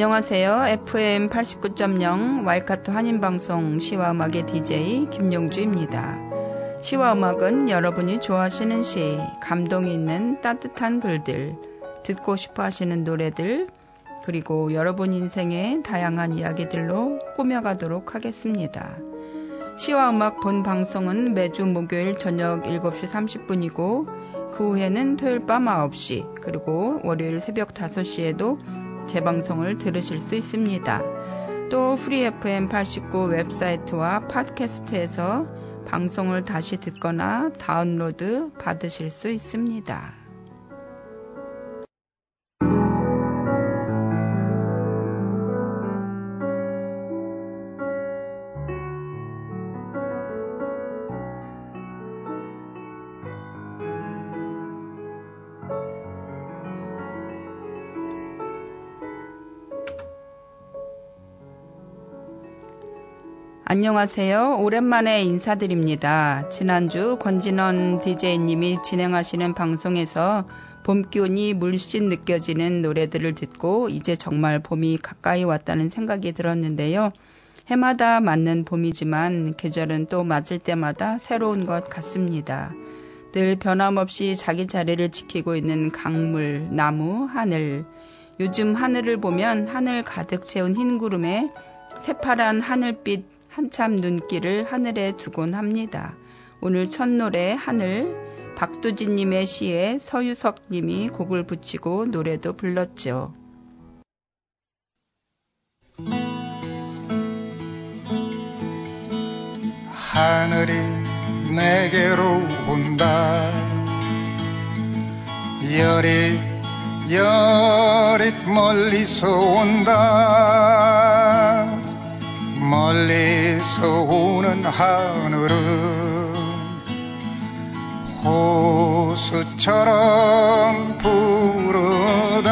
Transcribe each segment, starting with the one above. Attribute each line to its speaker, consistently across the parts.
Speaker 1: 안녕하세요. FM 89.0 와이카토 한인방송 시와 음악의 DJ 김용주입니다. 시와 음악은 여러분이 좋아하시는 시, 감동이 있는 따뜻한 글들, 듣고 싶어 하시는 노래들, 그리고 여러분 인생의 다양한 이야기들로 꾸며가도록 하겠습니다. 시와 음악 본 방송은 매주 목요일 저녁 7시 30분이고, 그 후에는 토요일 밤 9시, 그리고 월요일 새벽 5시에도 재방송을 들으실 수 있습니다. 또 프리FM 89 웹사이트와 팟캐스트에서 방송을 다시 듣거나 다운로드 받으실 수 있습니다. 안녕하세요. 오랜만에 인사드립니다. 지난주 권진원 DJ님이 진행하시는 방송에서 봄 기운이 물씬 느껴지는 노래들을 듣고 이제 정말 봄이 가까이 왔다는 생각이 들었는데요. 해마다 맞는 봄이지만 계절은 또 맞을 때마다 새로운 것 같습니다. 늘 변함없이 자기 자리를 지키고 있는 강물, 나무, 하늘. 요즘 하늘을 보면 하늘 가득 채운 흰 구름에 새파란 하늘빛 한참 눈길을 하늘에 두곤 합니다. 오늘 첫 노래 하늘 박두진님의 시에 서유석님이 곡을 붙이고 노래도 불렀죠.
Speaker 2: 하늘이 내게로 온다 열이 열이 멀리서 온다 멀리서 오는 하늘은 호수처럼 푸르다.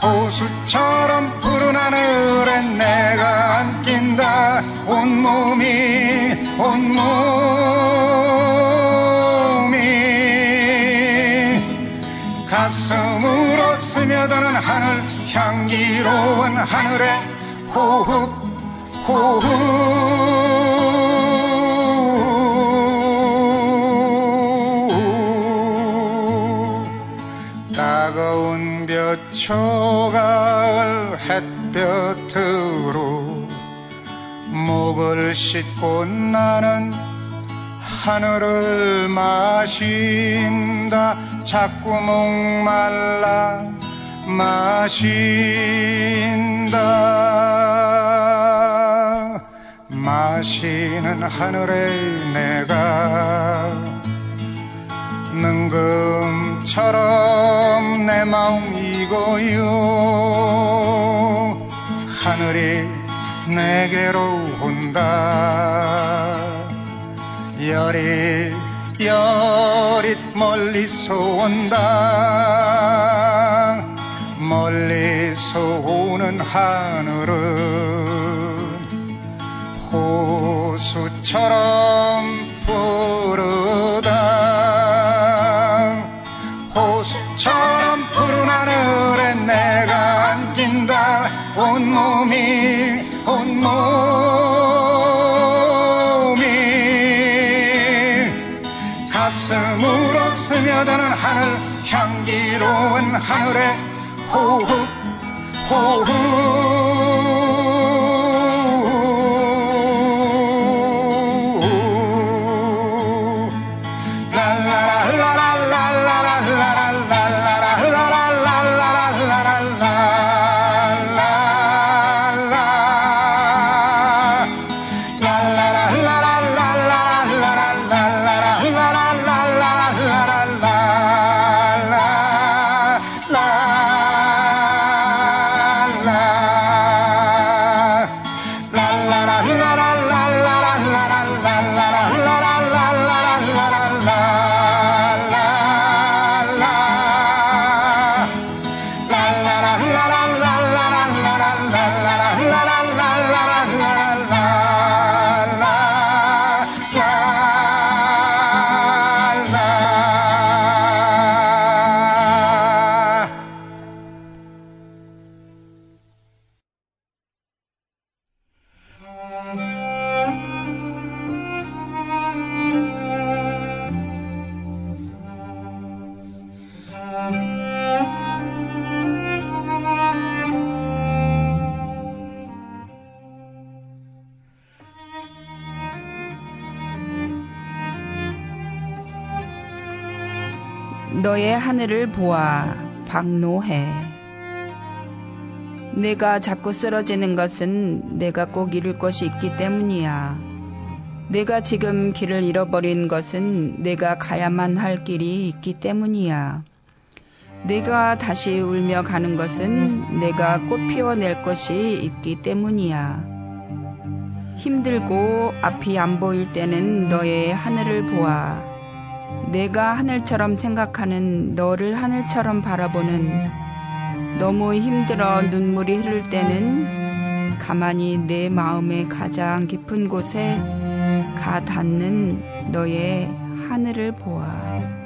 Speaker 2: 호수처럼 푸른 하늘엔 내가 안긴다. 온몸이 온몸이 가슴으로 스며드는 하늘 향기로운 하늘에 호흡 호흡 차가운 몇 초가을 햇볕으로 목을 씻고 나는 하늘을 마신다. 자꾸 목말라 마신다. 마시는 하늘의 내가 능금처럼 내 마음 이고요. 하늘이 내게로 온다. 열이 열이 멀리서 온다. 멀리서 오는 하늘은 호수처럼 푸르다. 호수처럼 푸른 하늘에 내가 안긴다. 온몸이 온몸이 가슴으로 스며드는 하늘 향기로운 하늘에 Oh.
Speaker 3: 너의 하늘을 보아 박노해. 내가 자꾸 쓰러지는 것은 내가 꼭 잃을 것이 있기 때문이야. 내가 지금 길을 잃어버린 것은 내가 가야만 할 길이 있기 때문이야. 내가 다시 울며 가는 것은 내가 꽃 피워낼 것이 있기 때문이야. 힘들고 앞이 안 보일 때는 너의 하늘을 보아. 내가 하늘처럼 생각하는 너를 하늘처럼 바라보는 너무 힘들어 눈물이 흐를 때는 가만히 내 마음의 가장 깊은 곳에 가 닿는 너의 하늘을 보아.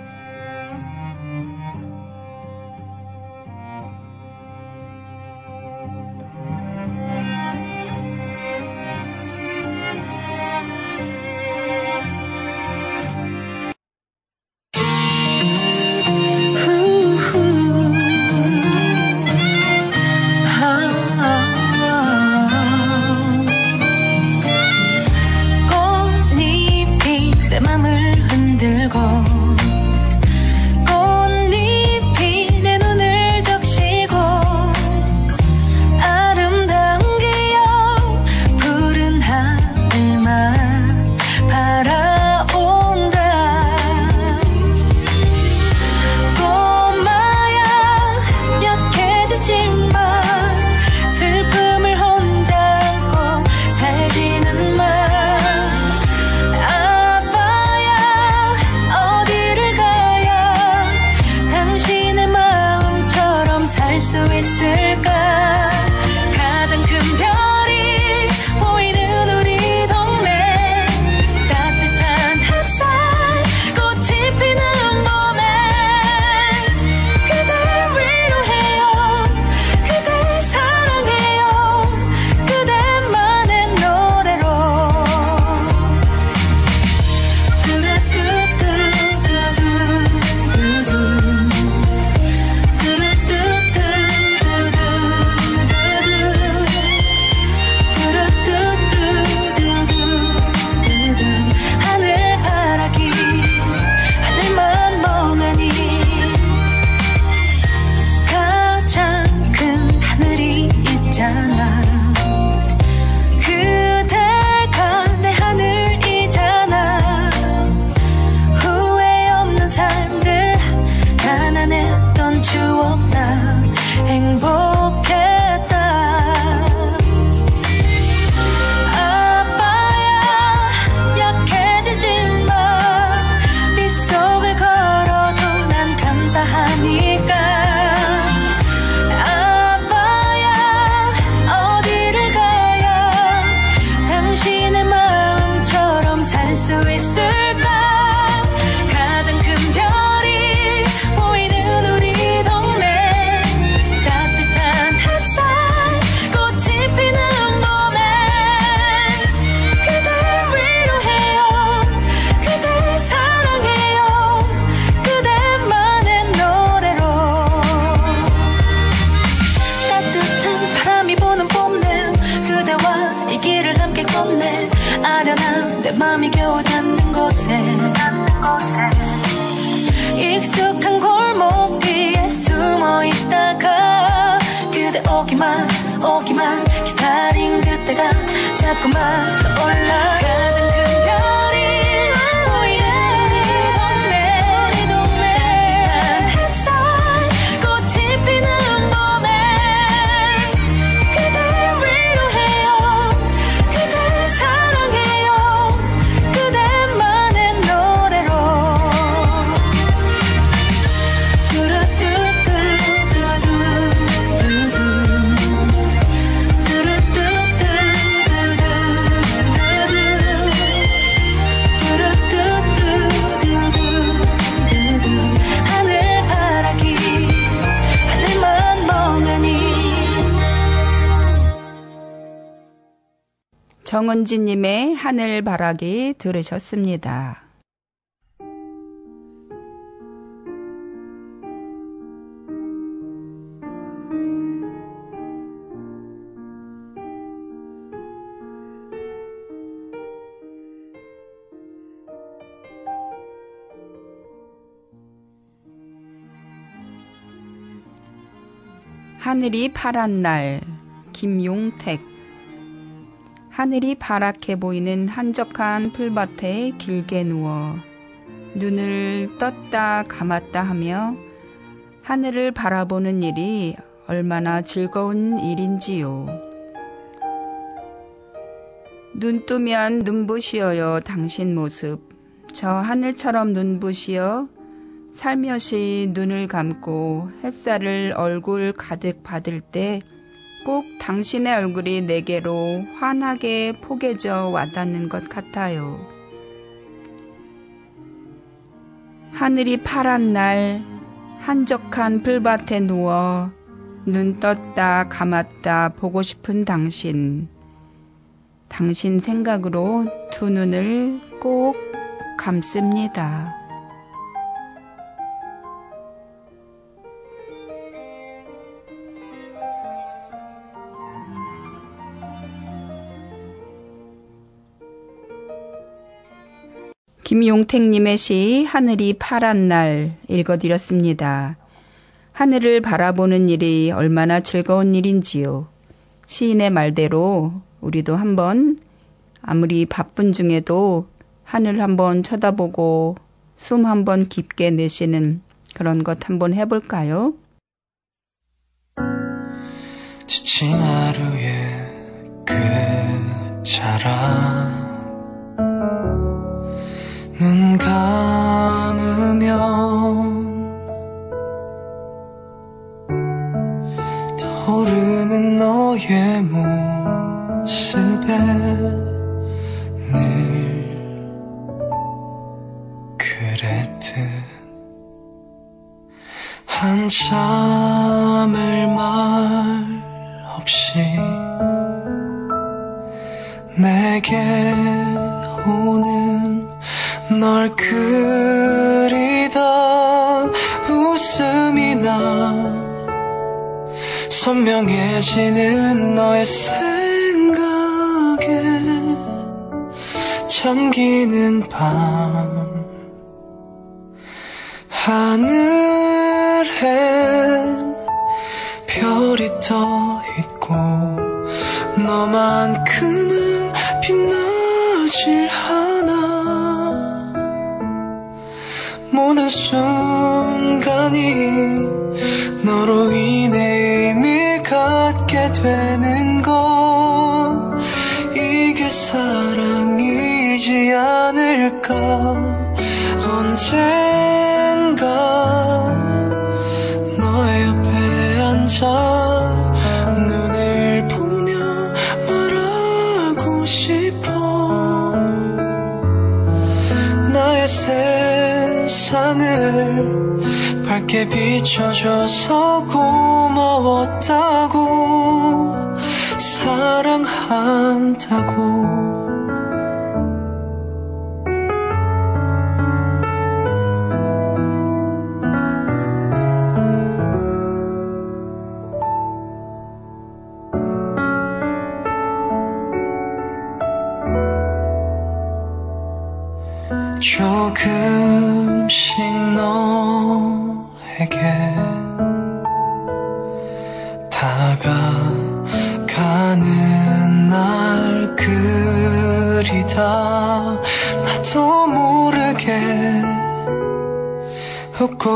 Speaker 3: 정은지님의 하늘바라기 들으셨습니다.
Speaker 1: 하늘이 파란 날 김용택 하늘이 파랗게 보이는 한적한 풀밭에 길게 누워 눈을 떴다 감았다 하며 하늘을 바라보는 일이 얼마나 즐거운 일인지요. 눈 뜨면 눈부시어요 당신 모습 저 하늘처럼 눈부시어 살며시 눈을 감고 햇살을 얼굴 가득 받을 때 꼭 당신의 얼굴이 내게로 환하게 포개져 와닿는 것 같아요. 하늘이 파란 날 한적한 풀밭에 누워 눈 떴다 감았다 보고 싶은 당신. 당신 생각으로 두 눈을 꼭 감습니다. 김용택님의 시 하늘이 파란 날 읽어드렸습니다. 하늘을 바라보는 일이 얼마나 즐거운 일인지요. 시인의 말대로 우리도 한번 아무리 바쁜 중에도 하늘 한번 쳐다보고 숨 한번 깊게 내쉬는 그런 것 한번 해볼까요?
Speaker 4: 지친 하루의 끝자락 잠기는 밤. 하늘엔 별이 떠 있고 너만큼은 빛나질 않아. 모든 순간이 너로 인해 의미를 갖게 되 밝게 비춰줘서 고마웠다고 사랑한다고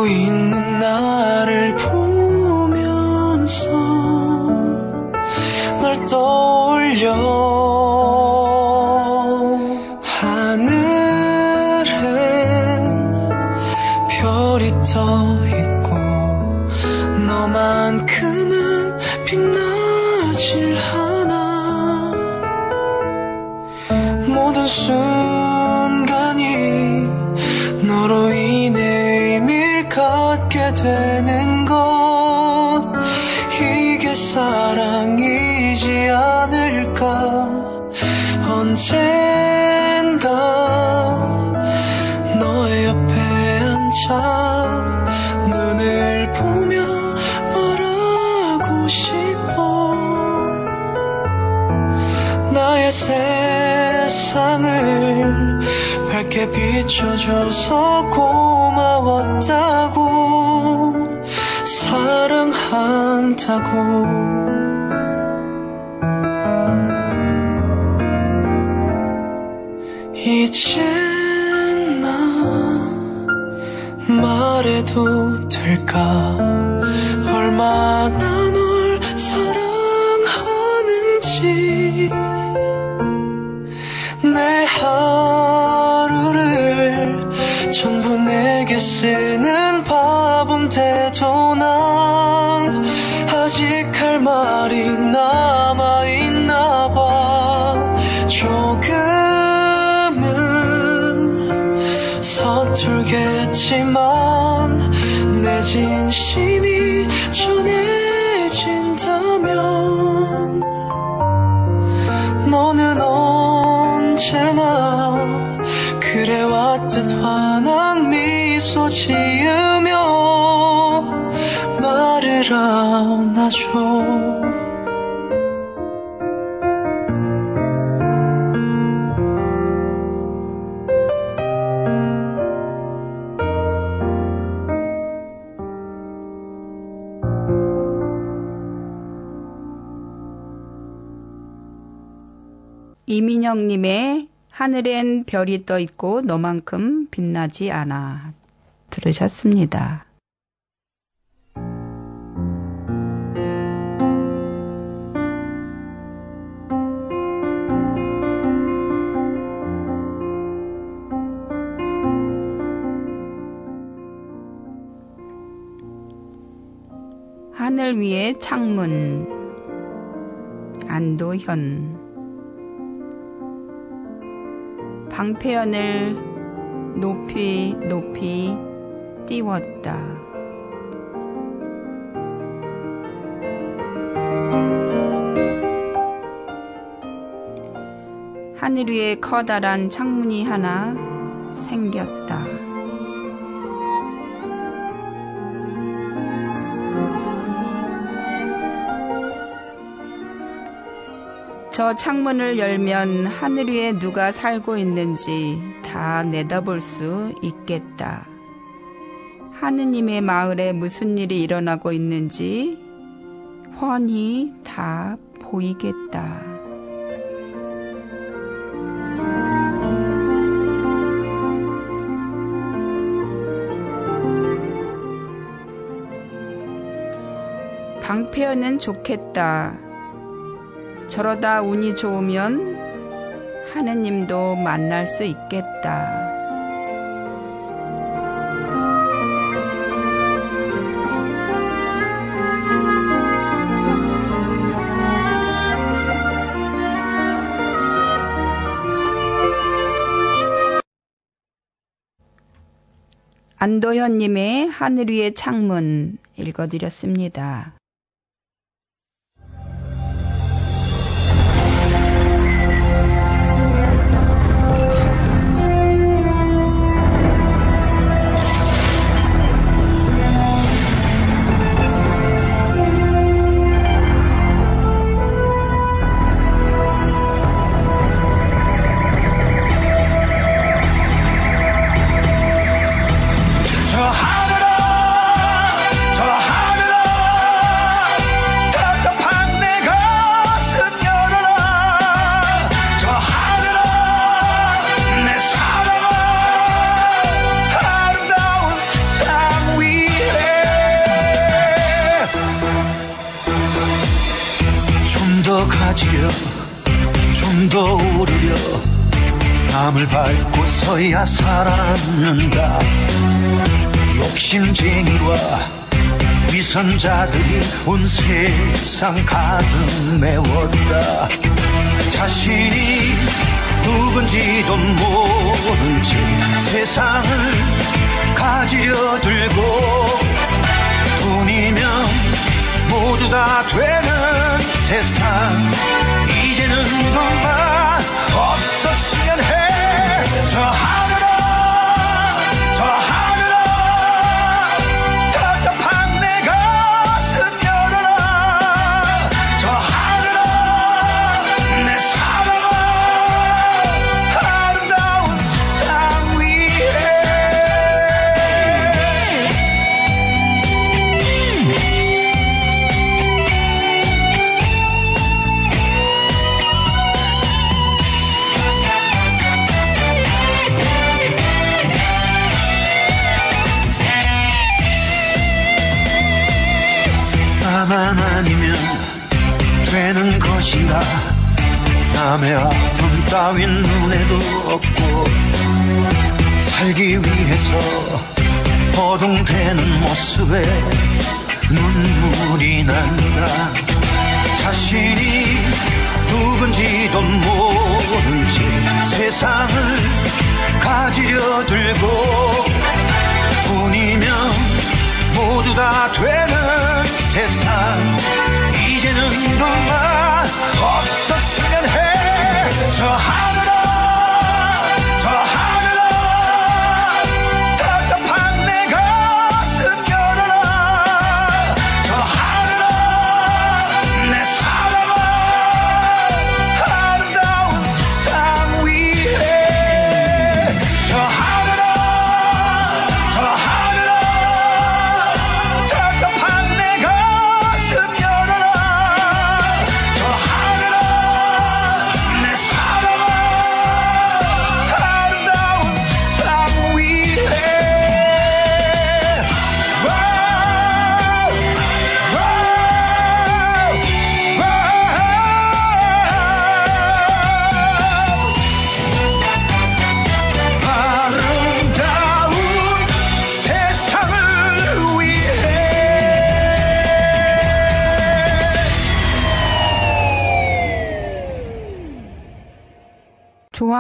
Speaker 4: 있는 나를 보면서 널 떠올려 밝게 비춰줘서 고마웠다고 사랑한다 사고. 이젠 나 말해도 될까? 얼마나 내 진심이
Speaker 1: 이민영님의 하늘엔 별이 떠 있고 너만큼 빛나지 않아 들으셨습니다. 하늘 위의 창문 안도현 방패연을 높이 높이 띄웠다. 하늘 위에 커다란 창문이 하나 생겼다. 저 창문을 열면 하늘 위에 누가 살고 있는지 다 내다볼 수 있겠다. 하느님의 마을에 무슨 일이 일어나고 있는지 훤히 다 보이겠다. 방패연은 좋겠다. 저러다 운이 좋으면 하느님도 만날 수 있겠다. 안도현님의 하늘 위의 창문 읽어드렸습니다.
Speaker 5: 좀 더 오르려 남을 밟고서야 살아남는다. 욕심쟁이와 위선자들이 온 세상 가득 메웠다. 자신이 누군지도 모른 채 세상을 가지려 들고 돈이면 모두 다 되는 세상 이제는 너만 없었으면 해 저 하늘 따윈 눈에도 없고 살기 위해서 어동되는 모습에 눈물이 난다. 자신이 누군지도 모른 채 세상을 가지려 들고 뿐이면 모두 다 되는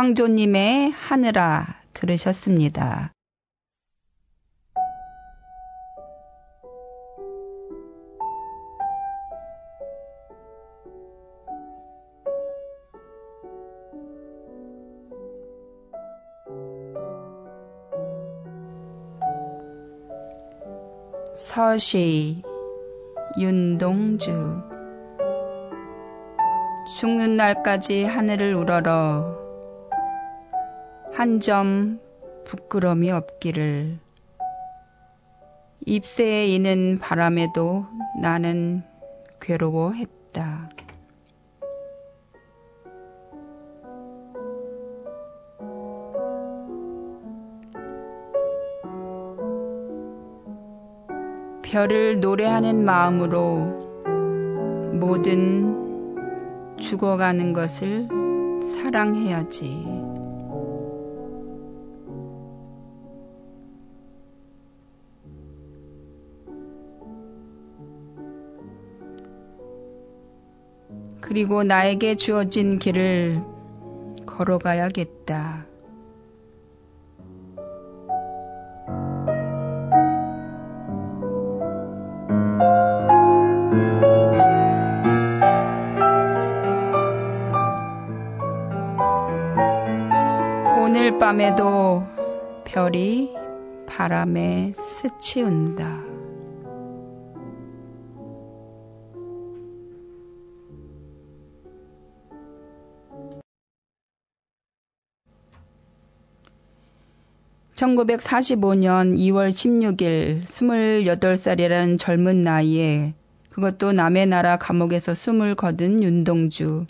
Speaker 1: 조황조님의 하늘아 들으셨습니다. 서시 윤동주 죽는 날까지 하늘을 우러러 한 점 부끄럼이 없기를 잎새에 이는 바람에도 나는 괴로워했다. 별을 노래하는 마음으로 모든 죽어가는 것을 사랑해야지. 그리고 나에게 주어진 길을 걸어가야겠다. 오늘 밤에도 별이 바람에 스치운다. (1945년 2월 16일) (28살이라는) 젊은 나이에 그것도 남의 나라 감옥에서 숨을 거둔 윤동주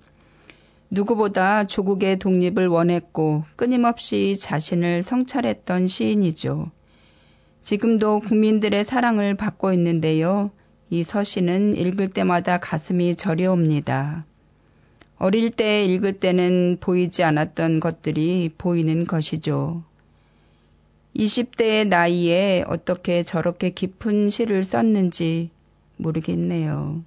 Speaker 1: 누구보다 조국의 독립을 원했고 끊임없이 자신을 성찰했던 시인이죠. 지금도 국민들의 사랑을 받고 있는데요. 이 서신은 읽을 때마다 가슴이 저려옵니다. 어릴 때 읽을 때는 보이지 않았던 것들이 보이는 것이죠. 20대의 나이에 어떻게 저렇게 깊은 시를 썼는지 모르겠네요.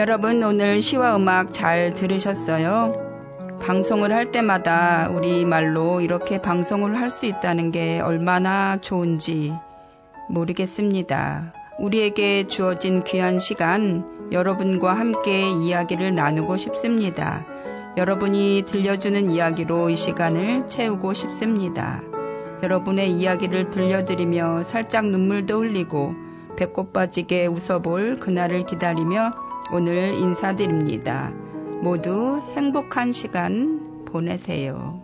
Speaker 1: 여러분 오늘 시와 음악 잘 들으셨어요? 방송을 할 때마다 우리 말로 이렇게 방송을 할 수 있다는 게 얼마나 좋은지 모르겠습니다. 우리에게 주어진 귀한 시간 여러분과 함께 이야기를 나누고 싶습니다. 여러분이 들려주는 이야기로 이 시간을 채우고 싶습니다. 여러분의 이야기를 들려드리며 살짝 눈물도 흘리고 배꼽 빠지게 웃어볼 그날을 기다리며 오늘 인사드립니다. 모두 행복한 시간 보내세요.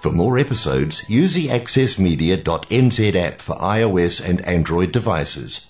Speaker 6: For more episodes, use the accessmedia.nz app for iOS and Android devices